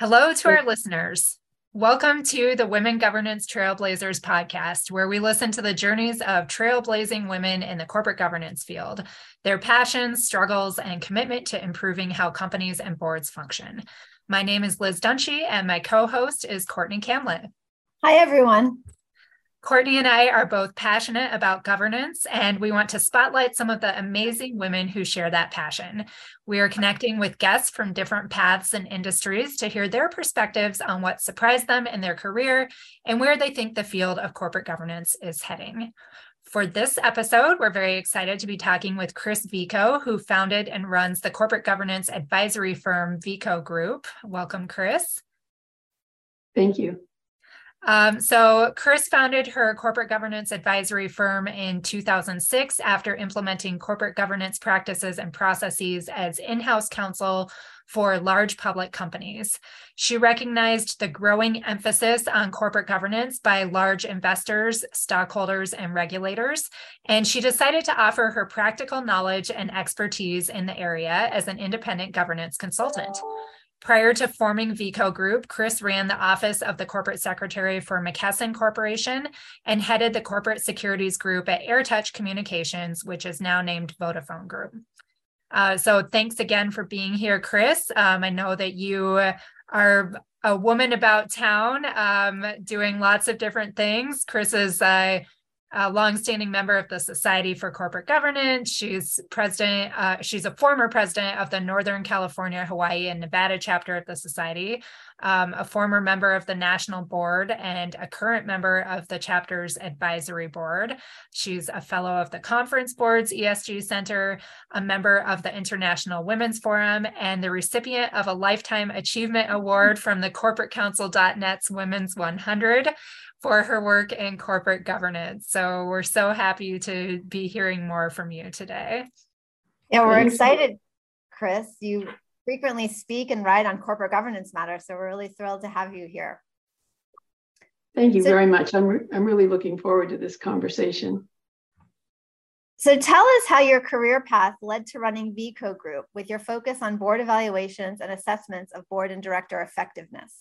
Hello to our listeners. Welcome to the Women Governance Trailblazers podcast, where we listen to the journeys of trailblazing women in the corporate governance field, their passions, struggles, and commitment to improving how companies and boards function. My name is Liz Dunshee, and my co host is Courtney Kamlet. Hi, everyone. Courtney and I are both passionate about governance, and we want to spotlight some of the amazing women who share that passion. We are connecting with guests from different paths and industries to hear their perspectives on what surprised them in their career and where they think the field of corporate governance is heading. For this episode, we're very excited to be talking with Chris Vico, who founded and runs the corporate governance advisory firm Vico Group. Welcome, Chris. Thank you. Um, so, Chris founded her corporate governance advisory firm in 2006 after implementing corporate governance practices and processes as in house counsel for large public companies. She recognized the growing emphasis on corporate governance by large investors, stockholders, and regulators, and she decided to offer her practical knowledge and expertise in the area as an independent governance consultant. Prior to forming Vico Group, Chris ran the office of the corporate secretary for McKesson Corporation and headed the corporate securities group at AirTouch Communications, which is now named Vodafone Group. Uh, so thanks again for being here, Chris. Um, I know that you are a woman about town um, doing lots of different things. Chris is uh, a longstanding member of the Society for Corporate Governance. She's president. Uh, she's a former president of the Northern California, Hawaii, and Nevada chapter of the Society. Um, a former member of the National Board and a current member of the chapter's advisory board. She's a fellow of the Conference Board's ESG Center, a member of the International Women's Forum, and the recipient of a Lifetime Achievement Award from the Corporate Counsel.net's Women's 100 for her work in corporate governance. So we're so happy to be hearing more from you today. Yeah, we're excited, Chris. You frequently speak and write on corporate governance matters. So we're really thrilled to have you here. Thank you so, very much. I'm, re- I'm really looking forward to this conversation. So tell us how your career path led to running Vico Group with your focus on board evaluations and assessments of board and director effectiveness.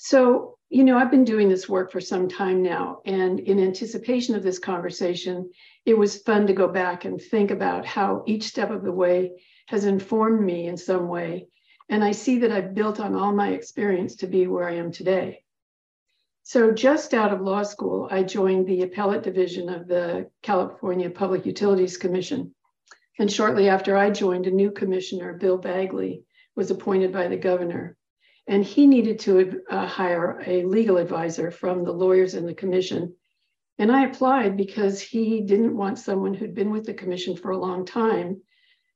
So, you know, I've been doing this work for some time now. And in anticipation of this conversation, it was fun to go back and think about how each step of the way has informed me in some way. And I see that I've built on all my experience to be where I am today. So, just out of law school, I joined the appellate division of the California Public Utilities Commission. And shortly after I joined, a new commissioner, Bill Bagley, was appointed by the governor and he needed to uh, hire a legal advisor from the lawyers in the commission. And I applied because he didn't want someone who'd been with the commission for a long time,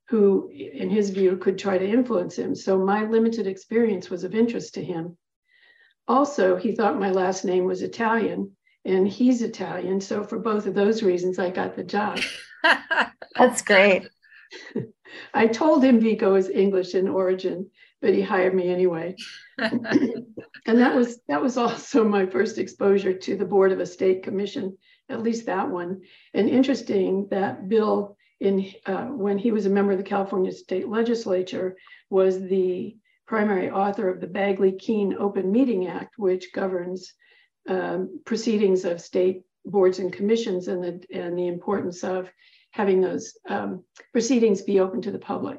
who, in his view, could try to influence him. So my limited experience was of interest to him. Also, he thought my last name was Italian, and he's Italian. So for both of those reasons, I got the job. That's great. I told him Vico is English in origin, but he hired me anyway. and that was that was also my first exposure to the Board of a State Commission, at least that one. And interesting that Bill, in uh, when he was a member of the California State Legislature, was the primary author of the Bagley-Keene Open Meeting Act, which governs um, proceedings of state boards and commissions and the and the importance of having those um, proceedings be open to the public.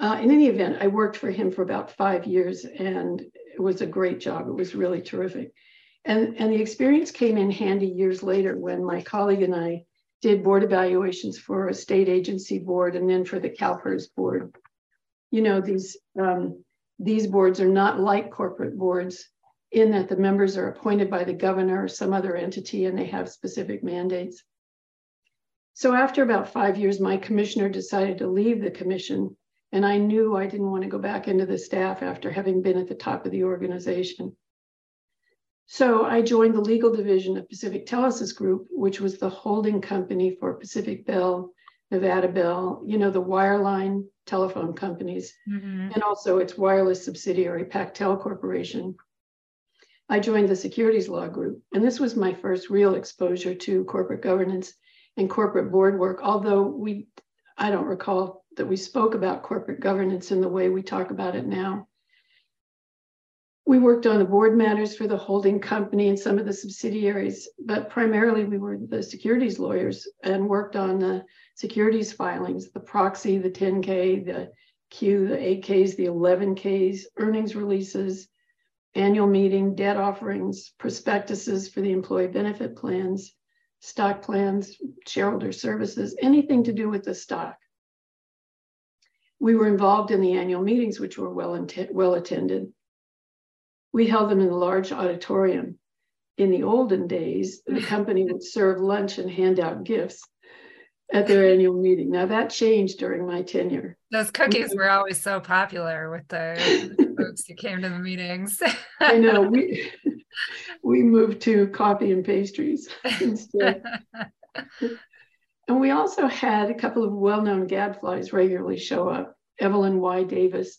Uh, in any event, I worked for him for about five years and it was a great job. It was really terrific. And, and the experience came in handy years later when my colleague and I did board evaluations for a state agency board and then for the CalPERS board. You know, these, um, these boards are not like corporate boards in that the members are appointed by the governor or some other entity and they have specific mandates. So after about five years, my commissioner decided to leave the commission and I knew I didn't want to go back into the staff after having been at the top of the organization. So I joined the legal division of Pacific Telesis Group, which was the holding company for Pacific Bell, Nevada Bell, you know, the wireline telephone companies, mm-hmm. and also its wireless subsidiary, Pactel Corporation. I joined the securities law group, and this was my first real exposure to corporate governance and corporate board work, although we, I don't recall that we spoke about corporate governance in the way we talk about it now. We worked on the board matters for the holding company and some of the subsidiaries, but primarily we were the securities lawyers and worked on the securities filings, the proxy, the 10K, the Q, the 8Ks, the 11Ks, earnings releases, annual meeting, debt offerings, prospectuses for the employee benefit plans, stock plans, shareholder services, anything to do with the stock. We were involved in the annual meetings, which were well, well attended. We held them in a large auditorium. In the olden days, the company would serve lunch and hand out gifts at their annual meeting. Now that changed during my tenure. Those cookies were always so popular with the folks who came to the meetings. I know we we moved to coffee and pastries instead. And we also had a couple of well-known gadflies regularly show up, Evelyn Y. Davis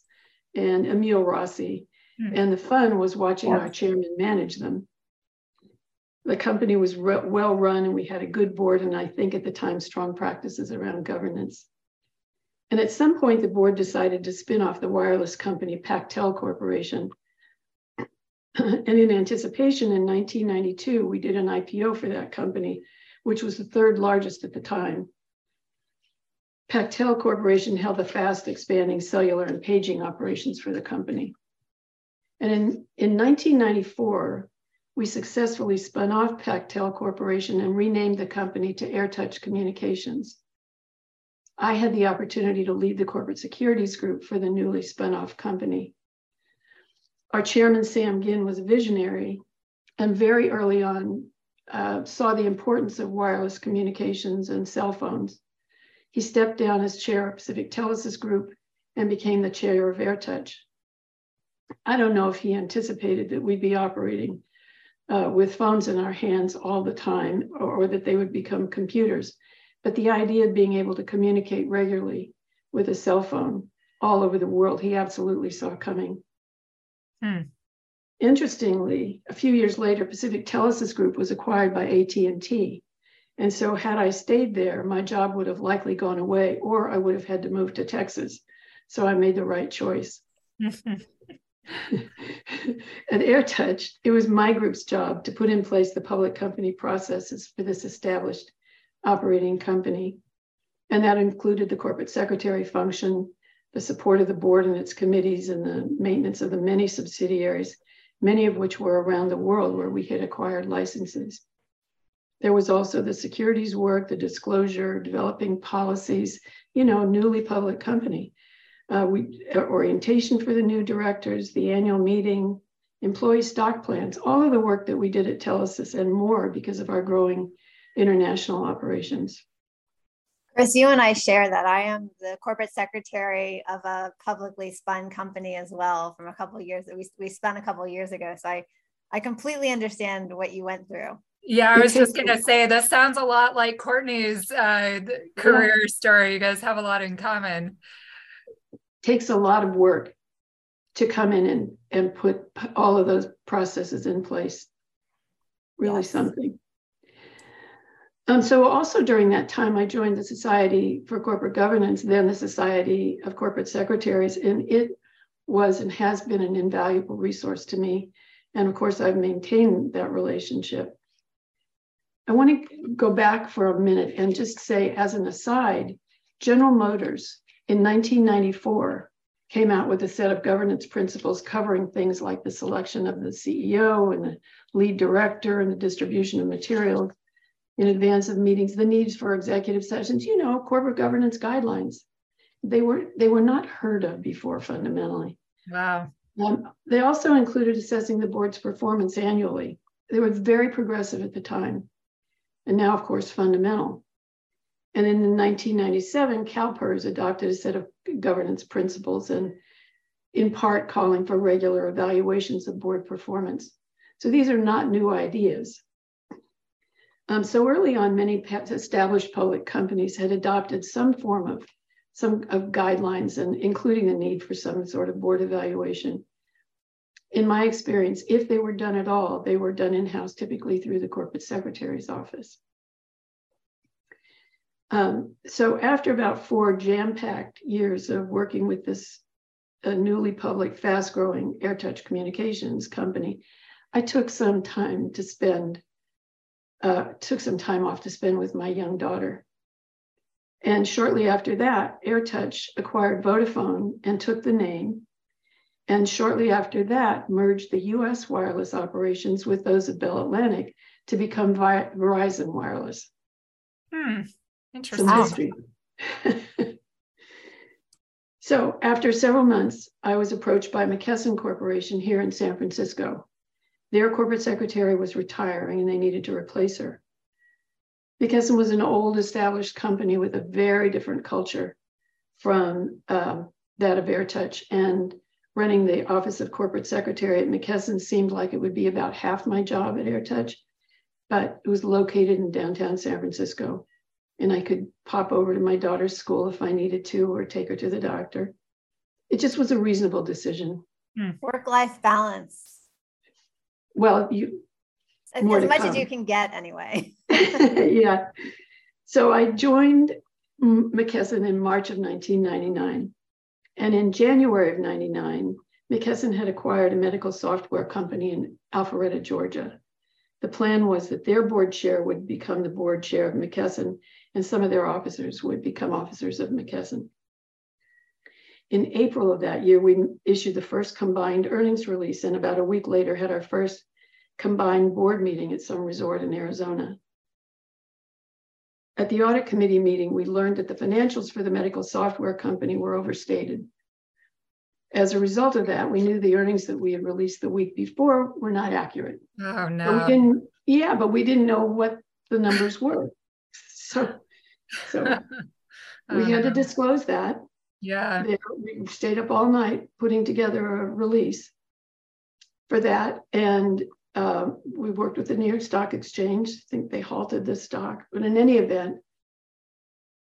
and Emil Rossi. Mm-hmm. And the fun was watching our chairman manage them the company was re- well run and we had a good board and i think at the time strong practices around governance and at some point the board decided to spin off the wireless company pactel corporation and in anticipation in 1992 we did an ipo for that company which was the third largest at the time pactel corporation held the fast expanding cellular and paging operations for the company and in, in 1994 we successfully spun off Pactel Corporation and renamed the company to AirTouch Communications. I had the opportunity to lead the corporate securities group for the newly spun off company. Our chairman, Sam Ginn, was a visionary and very early on uh, saw the importance of wireless communications and cell phones. He stepped down as chair of Pacific Telesis Group and became the chair of AirTouch. I don't know if he anticipated that we'd be operating uh, with phones in our hands all the time or, or, that they would become computers. But the idea of being able to communicate regularly with a cell phone all over the world, he absolutely saw coming. Hmm. Interestingly, a few years later, Pacific Telesis Group was acquired by AT&T. And so had I stayed there, my job would have likely gone away or I would have had to move to Texas. So I made the right choice. At AirTouch, it was my group's job to put in place the public company processes for this established operating company. And that included the corporate secretary function, the support of the board and its committees, and the maintenance of the many subsidiaries, many of which were around the world where we had acquired licenses. There was also the securities work, the disclosure, developing policies, you know, newly public company uh, we, uh, orientation for the new directors, the annual meeting, employee stock plans, all of the work that we did at Telesis and more because of our growing international operations. Chris, you and I share that. I am the corporate secretary of a publicly spun company as well from a couple of years that we, we spun a couple of years ago. So I, I completely understand what you went through. Yeah, I was just going to say this sounds a lot like Courtney's uh, career yeah. story. You guys have a lot in common takes a lot of work to come in and, and put all of those processes in place. Really yes. something. Um, so also during that time, I joined the Society for Corporate Governance, then the Society of Corporate Secretaries, and it was and has been an invaluable resource to me. And of course, I've maintained that relationship. I want to go back for a minute and just say, as an aside, General Motors in 1994 came out with a set of governance principles covering things like the selection of the CEO and the lead director and the distribution of materials in advance of meetings, the needs for executive sessions, you know, corporate governance guidelines. They were they were not heard of before fundamentally. Wow. Um, they also included assessing the board's performance annually. They were very progressive at the time, and now, of course, fundamental. And in 1997, CalPERS adopted a set of governance principles and in part calling for regular evaluations of board performance. So these are not new ideas. Um, so early on, many established public companies had adopted some form of some of guidelines and including the need for some sort of board evaluation. In my experience, if they were done at all, they were done in-house, typically through the corporate secretary's office. Um, so after about four jam-packed years of working with this uh, newly public, fast-growing AirTouch Communications company, I took some time to spend, uh, took some time off to spend with my young daughter. And shortly after that, AirTouch acquired Vodafone and took the name. And shortly after that, merged the US wireless operations with those of Bell Atlantic to become Verizon Wireless. Hmm. Interesting. so after several months, I was approached by McKesson Corporation here in San Francisco. Their corporate secretary was retiring and they needed to replace her. McKesson was an old established company with a very different culture from um, that of AirTouch. And running the office of corporate secretary at McKesson seemed like it would be about half my job at AirTouch, but it was located in downtown San Francisco and I could pop over to my daughter's school if I needed to or take her to the doctor. It just was a reasonable decision. Hmm. Work life balance. Well, you as, as much come. as you can get anyway. yeah. So I joined McKesson in March of 1999. And in January of 99, McKesson had acquired a medical software company in Alpharetta, Georgia. The plan was that their board chair would become the board chair of McKesson and some of their officers would become officers of McKesson. In April of that year, we issued the first combined earnings release, and about a week later, had our first combined board meeting at some resort in Arizona. At the audit committee meeting, we learned that the financials for the medical software company were overstated. As a result of that, we knew the earnings that we had released the week before were not accurate. Oh no! But we didn't, yeah, but we didn't know what the numbers were. So, so we had to uh-huh. disclose that. Yeah. We stayed up all night putting together a release for that. And uh, we worked with the New York Stock Exchange. I think they halted the stock. But in any event,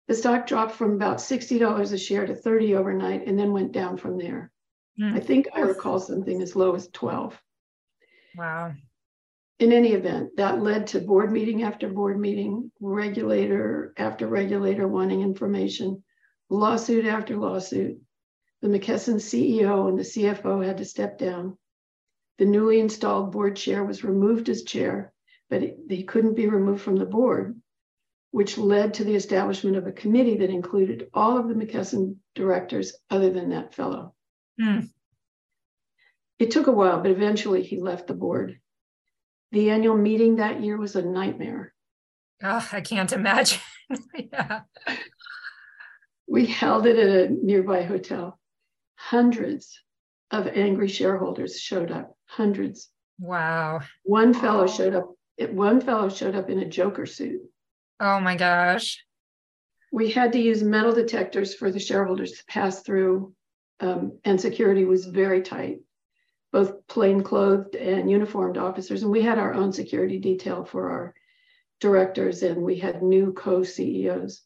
the stock dropped from about $60 a share to 30 overnight and then went down from there. Mm. I think I recall something as low as 12. Wow in any event, that led to board meeting after board meeting, regulator after regulator wanting information, lawsuit after lawsuit. The McKesson CEO and the CFO had to step down. The newly installed board chair was removed as chair, but he couldn't be removed from the board, which led to the establishment of a committee that included all of the McKesson directors other than that fellow. Hmm. It took a while, but eventually he left the board. The annual meeting that year was a nightmare. Oh, I can't imagine. yeah. We held it at a nearby hotel. Hundreds of angry shareholders showed up. Hundreds. Wow. One fellow showed up. One fellow showed up in a Joker suit. Oh my gosh. We had to use metal detectors for the shareholders to pass through, um, and security was very tight both plain-clothed and uniformed officers. And we had our own security detail for our directors, and we had new co-CEOs.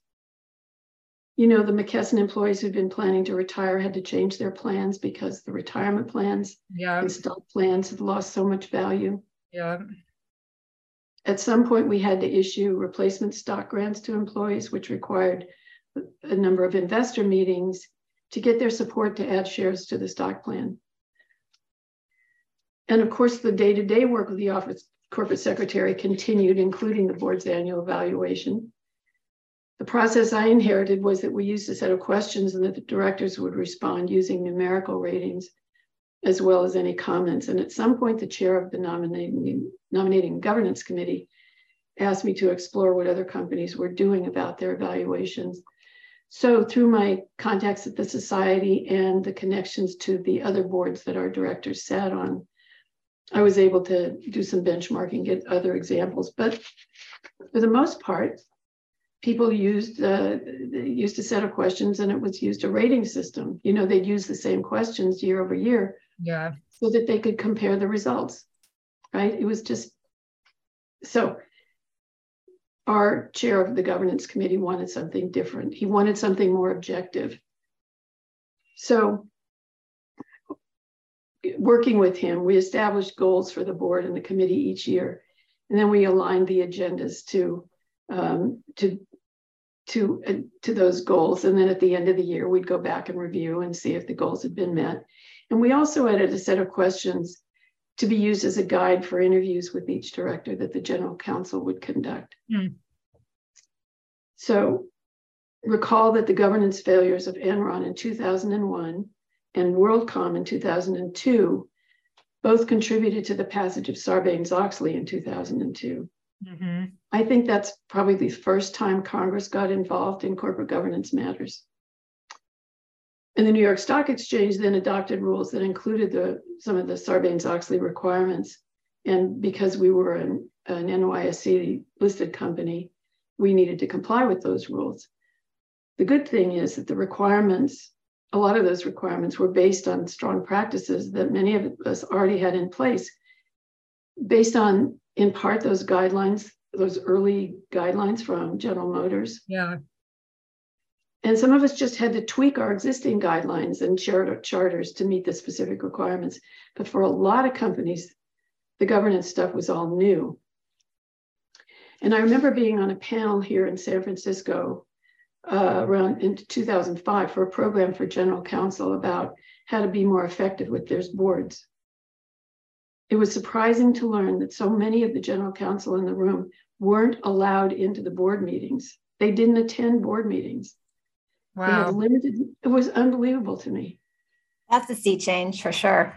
You know, the McKesson employees who'd been planning to retire had to change their plans because the retirement plans yeah. and stock plans had lost so much value. Yeah. At some point, we had to issue replacement stock grants to employees, which required a number of investor meetings to get their support to add shares to the stock plan. And of course, the day to day work of the office corporate secretary continued, including the board's annual evaluation. The process I inherited was that we used a set of questions and that the directors would respond using numerical ratings as well as any comments. And at some point, the chair of the nominating, nominating governance committee asked me to explore what other companies were doing about their evaluations. So, through my contacts at the society and the connections to the other boards that our directors sat on, I was able to do some benchmarking, get other examples, but for the most part, people used uh, used a set of questions, and it was used a rating system. You know, they'd use the same questions year over year, yeah, so that they could compare the results. Right? It was just so. Our chair of the governance committee wanted something different. He wanted something more objective. So working with him, we established goals for the board and the committee each year. And then we aligned the agendas to, um, to to uh, to those goals. And then at the end of the year we'd go back and review and see if the goals had been met. And we also added a set of questions to be used as a guide for interviews with each director that the general counsel would conduct. Mm. so recall that the governance failures of enron in 2001 and worldcom in 2002 both contributed to the passage of sarbanes-oxley in 2002 Mm-hmm. I think that's probably the first time Congress got involved in corporate governance matters. And the New York Stock Exchange then adopted rules that included the, some of the Sarbanes-Oxley requirements. And because we were an, an NYSE listed company, we needed to comply with those rules. The good thing is that the requirements, a lot of those requirements were based on strong practices that many of us already had in place based on in part those guidelines, those early guidelines from General Motors. Yeah. And some of us just had to tweak our existing guidelines and charter, charters to meet the specific requirements. But for a lot of companies, the governance stuff was all new. And I remember being on a panel here in San Francisco uh, around in 2005 for a program for general counsel about how to be more effective with their boards. It was surprising to learn that so many of the general counsel in the room weren't allowed into the board meetings. They didn't attend board meetings. Wow. They had limited, it was unbelievable to me. That's a sea change for sure.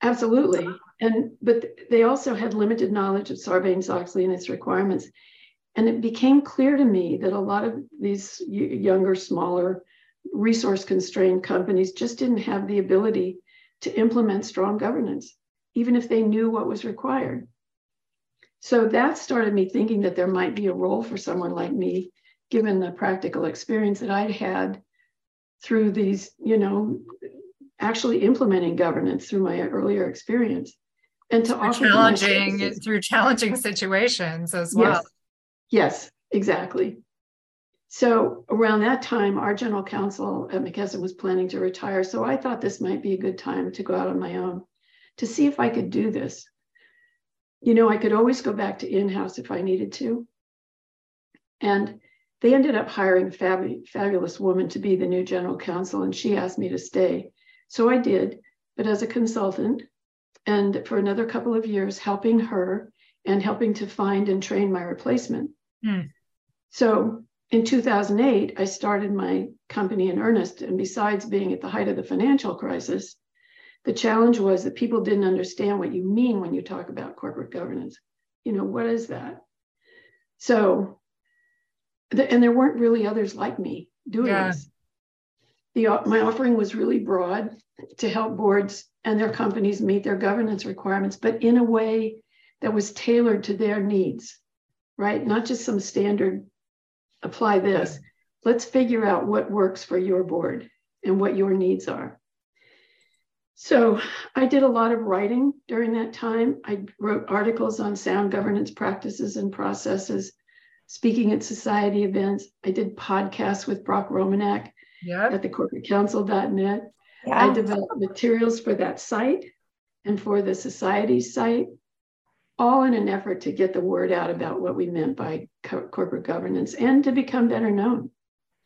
Absolutely. And but they also had limited knowledge of Sarbanes-Oxley and its requirements. And it became clear to me that a lot of these younger, smaller, resource constrained companies just didn't have the ability to implement strong governance even if they knew what was required. So that started me thinking that there might be a role for someone like me, given the practical experience that I'd had through these, you know, actually implementing governance through my earlier experience. And to through offer challenging through challenging situations as well. Yes, yes, exactly. So around that time, our general counsel at McKesson was planning to retire. So I thought this might be a good time to go out on my own to see if I could do this. You know, I could always go back to in house if I needed to. And they ended up hiring a fab- fabulous woman to be the new general counsel, and she asked me to stay. So I did, but as a consultant, and for another couple of years, helping her and helping to find and train my replacement. Mm. So in 2008, I started my company in earnest. And besides being at the height of the financial crisis, the challenge was that people didn't understand what you mean when you talk about corporate governance. You know, what is that? So, the, and there weren't really others like me doing yeah. this. The, uh, my offering was really broad to help boards and their companies meet their governance requirements, but in a way that was tailored to their needs, right? Not just some standard apply this. Let's figure out what works for your board and what your needs are. So I did a lot of writing during that time. I wrote articles on sound governance practices and processes, speaking at society events. I did podcasts with Broc Romanek yep. at the corporatecounsel.net. Yeah. I developed materials for that site and for the society site, all in an effort to get the word out about what we meant by co- corporate governance and to become better known.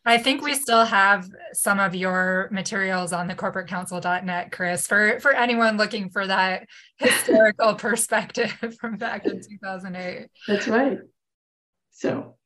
I think we still have some of your materials on the corporatecounsel.net, Chris, for, for anyone looking for that historical perspective from back in 2008. That's right. So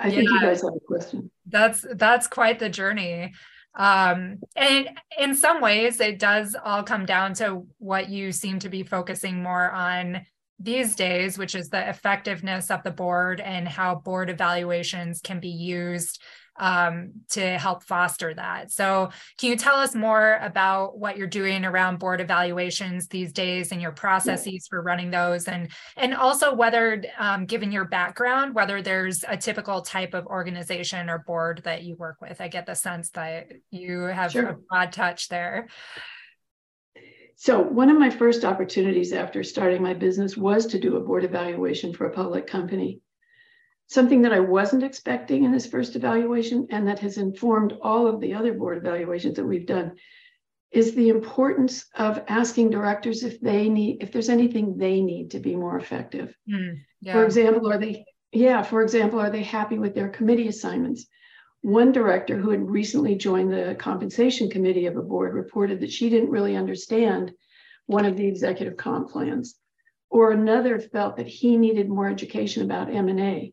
I yeah, think you guys have a question. That's that's quite the journey. Um, and in some ways, it does all come down to what you seem to be focusing more on these days, which is the effectiveness of the board and how board evaluations can be used um, to help foster that. So, can you tell us more about what you're doing around board evaluations these days and your processes for running those, and and also whether, um, given your background, whether there's a typical type of organization or board that you work with? I get the sense that you have sure. a broad touch there. So, one of my first opportunities after starting my business was to do a board evaluation for a public company something that I wasn't expecting in this first evaluation and that has informed all of the other board evaluations that we've done is the importance of asking directors if they need if there's anything they need to be more effective. Mm, yeah. For example, are they yeah, for example, are they happy with their committee assignments? One director who had recently joined the compensation committee of a board reported that she didn't really understand one of the executive comp plans, or another felt that he needed more education about M&A,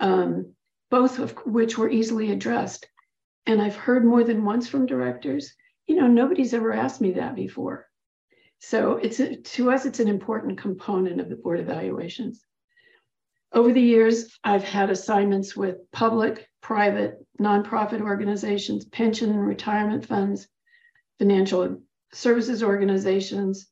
um, both of which were easily addressed. And I've heard more than once from directors, you know, nobody's ever asked me that before. So it's a, to us, it's an important component of the board evaluations. Over the years, I've had assignments with public, private, nonprofit organizations, pension and retirement funds, financial services organizations,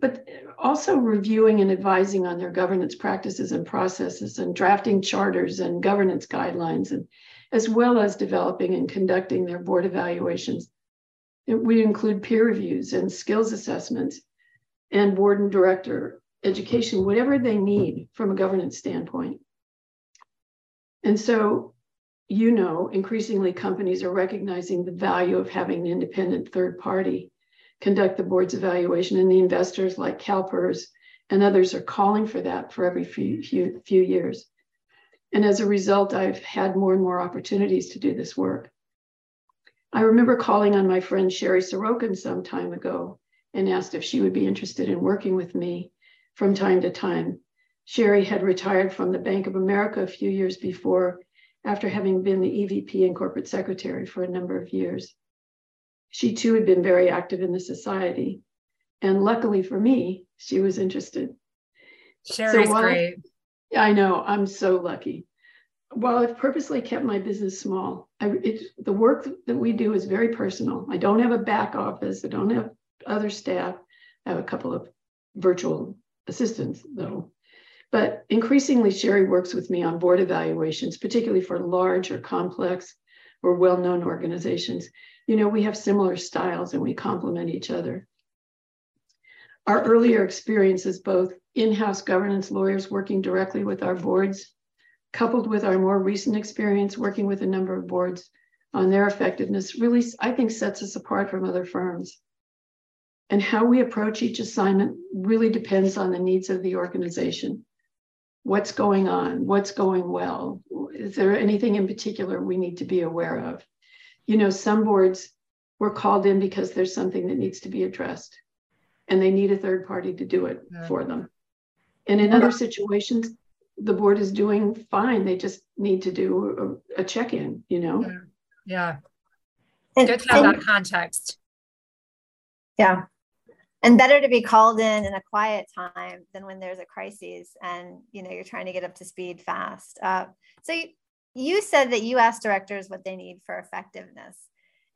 but also reviewing and advising on their governance practices and processes and drafting charters and governance guidelines, and as well as developing and conducting their board evaluations. We include peer reviews and skills assessments and board and director education, whatever they need from a governance standpoint. And so, you know, increasingly companies are recognizing the value of having an independent third party conduct the board's evaluation, and the investors like CalPERS and others are calling for that for every few, few, few years. And as a result, I've had more and more opportunities to do this work. I remember calling on my friend Sherry Sorokin some time ago and asked if she would be interested in working with me from time to time. Sherry had retired from the Bank of America a few years before after having been the EVP and corporate secretary for a number of years. She too had been very active in the society. And luckily for me, she was interested. Sherry's so great. I know, I'm so lucky. While I've purposely kept my business small, I, it, the work that we do is very personal. I don't have a back office, I don't have other staff. I have a couple of virtual assistants, though. But increasingly, Sherry works with me on board evaluations, particularly for large or complex or well known organizations. You know, we have similar styles and we complement each other. Our earlier experience both in house governance lawyers working directly with our boards, coupled with our more recent experience working with a number of boards on their effectiveness, really, I think, sets us apart from other firms. And how we approach each assignment really depends on the needs of the organization. What's going on? What's going well? Is there anything in particular we need to be aware of? You know, some boards were called in because there's something that needs to be addressed and they need a third party to do it yeah. for them. And in other situations, the board is doing fine. They just need to do a, a check in, you know? Yeah. yeah. And, Good to have and, that context. Yeah and better to be called in in a quiet time than when there's a crisis and you know you're trying to get up to speed fast uh, so you, you said that you asked directors what they need for effectiveness.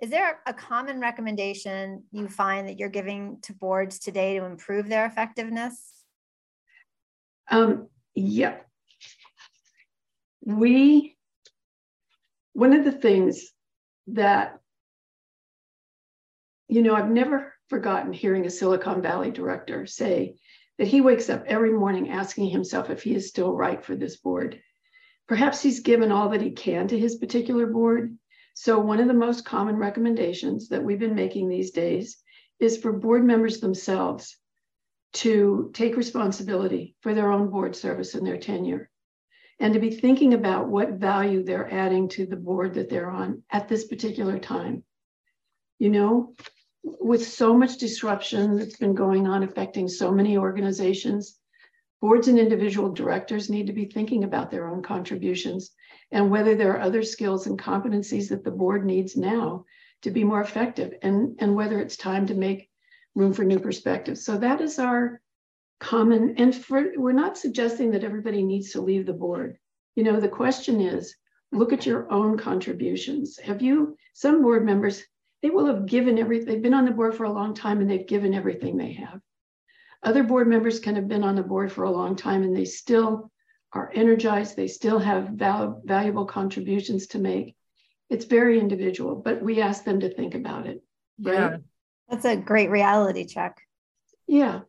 Is there a common recommendation you find that you're giving to boards today to improve their effectiveness? Um, yeah. We one of the things that you know i've never forgotten hearing a Silicon Valley director say that he wakes up every morning asking himself if he is still right for this board. Perhaps he's given all that he can to his particular board. So, one of the most common recommendations that we've been making these days is for board members themselves to take responsibility for their own board service and their tenure and to be thinking about what value they're adding to the board that they're on at this particular time. You know, with so much disruption that's been going on affecting so many organizations, boards and individual directors need to be thinking about their own contributions and whether there are other skills and competencies that the board needs now to be more effective and, and whether it's time to make room for new perspectives. So that is our common, and for, we're not suggesting that everybody needs to leave the board. You know, the question is, look at your own contributions. Have you, some board members they will have given everything. They've been on the board for a long time and they've given everything they have. Other board members can have been on the board for a long time and they still are energized. They still have val- valuable contributions to make. It's very individual, but we ask them to think about it. Right? Yeah. That's a great reality check. Yeah.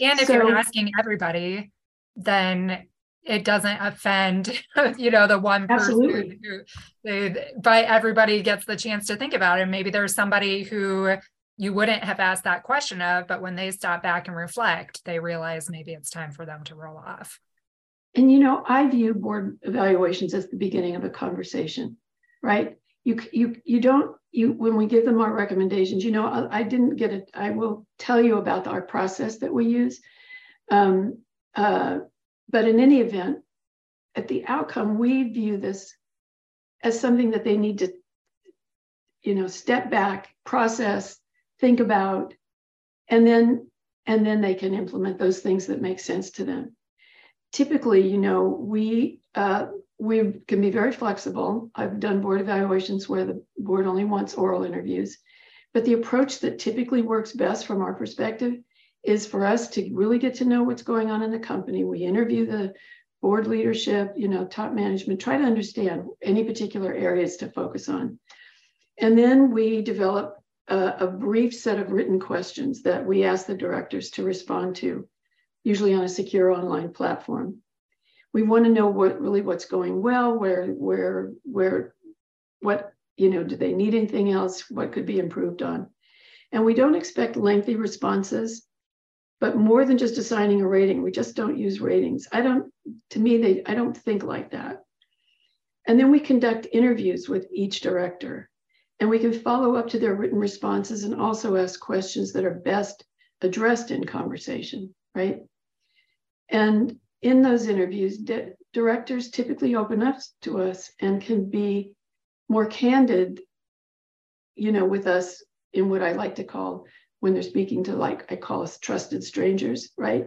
And if so, you're asking everybody, then it doesn't offend you know the one person who but everybody gets the chance to think about it maybe there's somebody who you wouldn't have asked that question of but when they stop back and reflect they realize maybe it's time for them to roll off and you know, I view board evaluations as the beginning of a conversation, right? You you you don't you when we give them our recommendations. You know, I, I didn't get it. I will tell you about our process that we use. Um, uh, but in any event, at the outcome, we view this as something that they need to, you know, step back, process, think about, and then and then they can implement those things that make sense to them. Typically, you know, we uh, we can be very flexible. I've done board evaluations where the board only wants oral interviews, but the approach that typically works best from our perspective is for us to really get to know what's going on in the company. We interview the board leadership, you know, top management, try to understand any particular areas to focus on. And then we develop a, a, brief set of written questions that we ask the directors to respond to, usually on a secure online platform. We want to know what really what's going well, where, where, where, what, you know, do they need anything else? What could be improved on? And we don't expect lengthy responses, but more than just assigning a rating, we just don't use ratings. I don't, to me, they, I don't think like that. And then we conduct interviews with each director and we can follow up to their written responses and also ask questions that are best addressed in conversation, right? And in those interviews, di- directors typically open up to us and can be more candid, you know, with us in what I like to call when they're speaking to like I call us trusted strangers, right?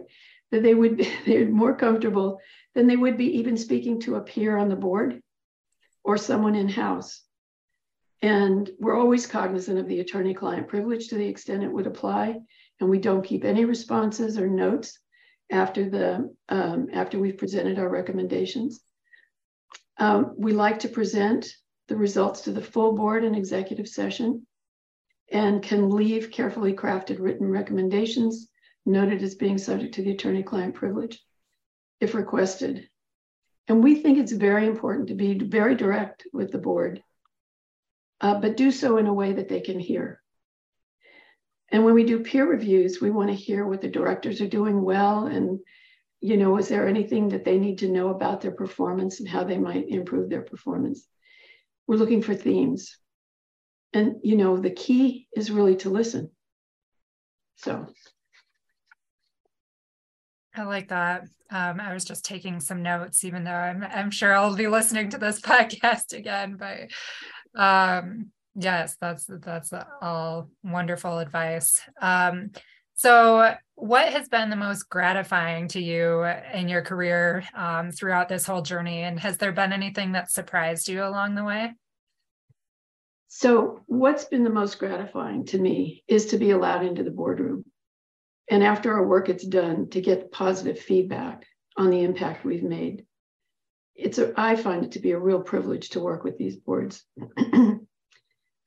That they would they're more comfortable than they would be even speaking to a peer on the board or someone in house. And we're always cognizant of the attorney client privilege to the extent it would apply. And we don't keep any responses or notes after the um, after we've presented our recommendations. Um, we like to present the results to the full board in executive session and can leave carefully crafted written recommendations noted as being subject to the attorney client privilege if requested. And we think it's very important to be very direct with the board uh, but do so in a way that they can hear. And when we do peer reviews, we want to hear what the directors are doing well and you know, is there anything that they need to know about their performance and how they might improve their performance? We're looking for themes. And you know, the key is really to listen. So I like that. Um, I was just taking some notes, even though I'm I'm sure I'll be listening to this podcast again, but um, yes, that's that's all wonderful advice. Um, so, what has been the most gratifying to you in your career um, throughout this whole journey, and has there been anything that surprised you along the way? So, what's been the most gratifying to me is to be allowed into the boardroom. And after our work is done, to get positive feedback on the impact we've made it's a, I find it to be a real privilege to work with these boards. you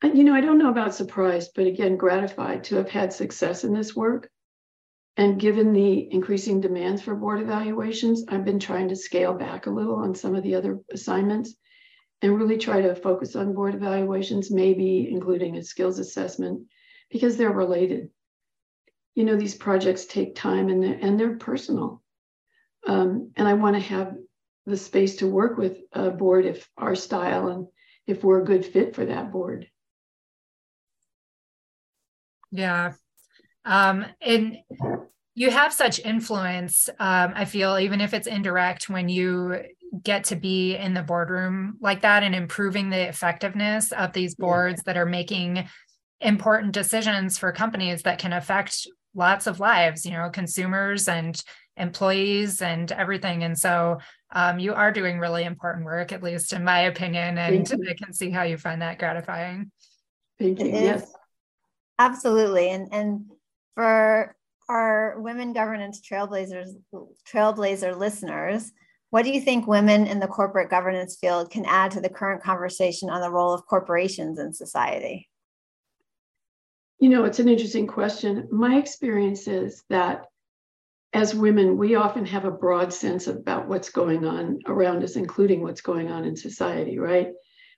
know, I don't know about surprised, but again, gratified to have had success in this work. And given the increasing demands for board evaluations, I've been trying to scale back a little on some of the other assignments and really try to focus on board evaluations, maybe including a skills assessment, because they're related. You know, these projects take time and they're, and they're personal. Um, and I want to have the space to work with a board if our style and if we're a good fit for that board. Yeah. Um, and you have such influence, um, I feel, even if it's indirect, when you get to be in the boardroom like that and improving the effectiveness of these boards yeah. that are making important decisions for companies that can affect lots of lives, you know, consumers and employees and everything. And so um, you are doing really important work, at least in my opinion. And I can see how you find that gratifying. Thank you. Yes. Absolutely. And and for our women governance trailblazers, trailblazer listeners, what do you think women in the corporate governance field can add to the current conversation on the role of corporations in society? You know, it's an interesting question. My experience is that as women, we often have a broad sense about what's going on around us, including what's going on in society, right?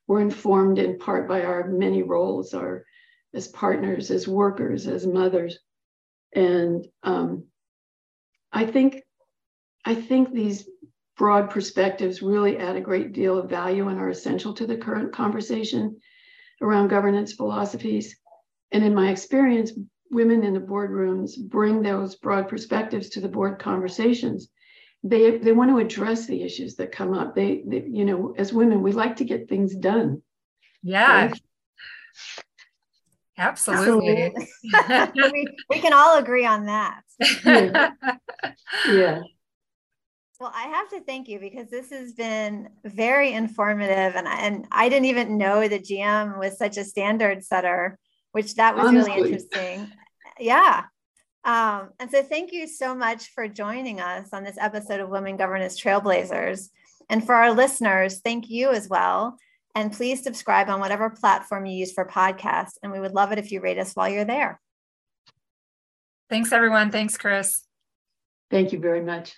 We're informed in part by our many roles, our as partners, as workers, as mothers. And um, I think I think these broad perspectives really add a great deal of value and are essential to the current conversation around governance philosophies. And in my experience, women in the boardrooms bring those broad perspectives to the board conversations. They, they want to address the issues that come up. They, they you know, as women, we like to get things done. Yeah. Right? Absolutely. Absolutely. we, we can all agree on that. yeah. yeah. Well, I have to thank you because this has been very informative, and I, and I didn't even know the GM was such a standard setter, which that was Honestly. really interesting. Yeah. Um, and so, thank you so much for joining us on this episode of Women Governance Trailblazers. And for our listeners, thank you as well. And please subscribe on whatever platform you use for podcasts. And we would love it if you rate us while you're there. Thanks, everyone. Thanks, Chris. Thank you very much.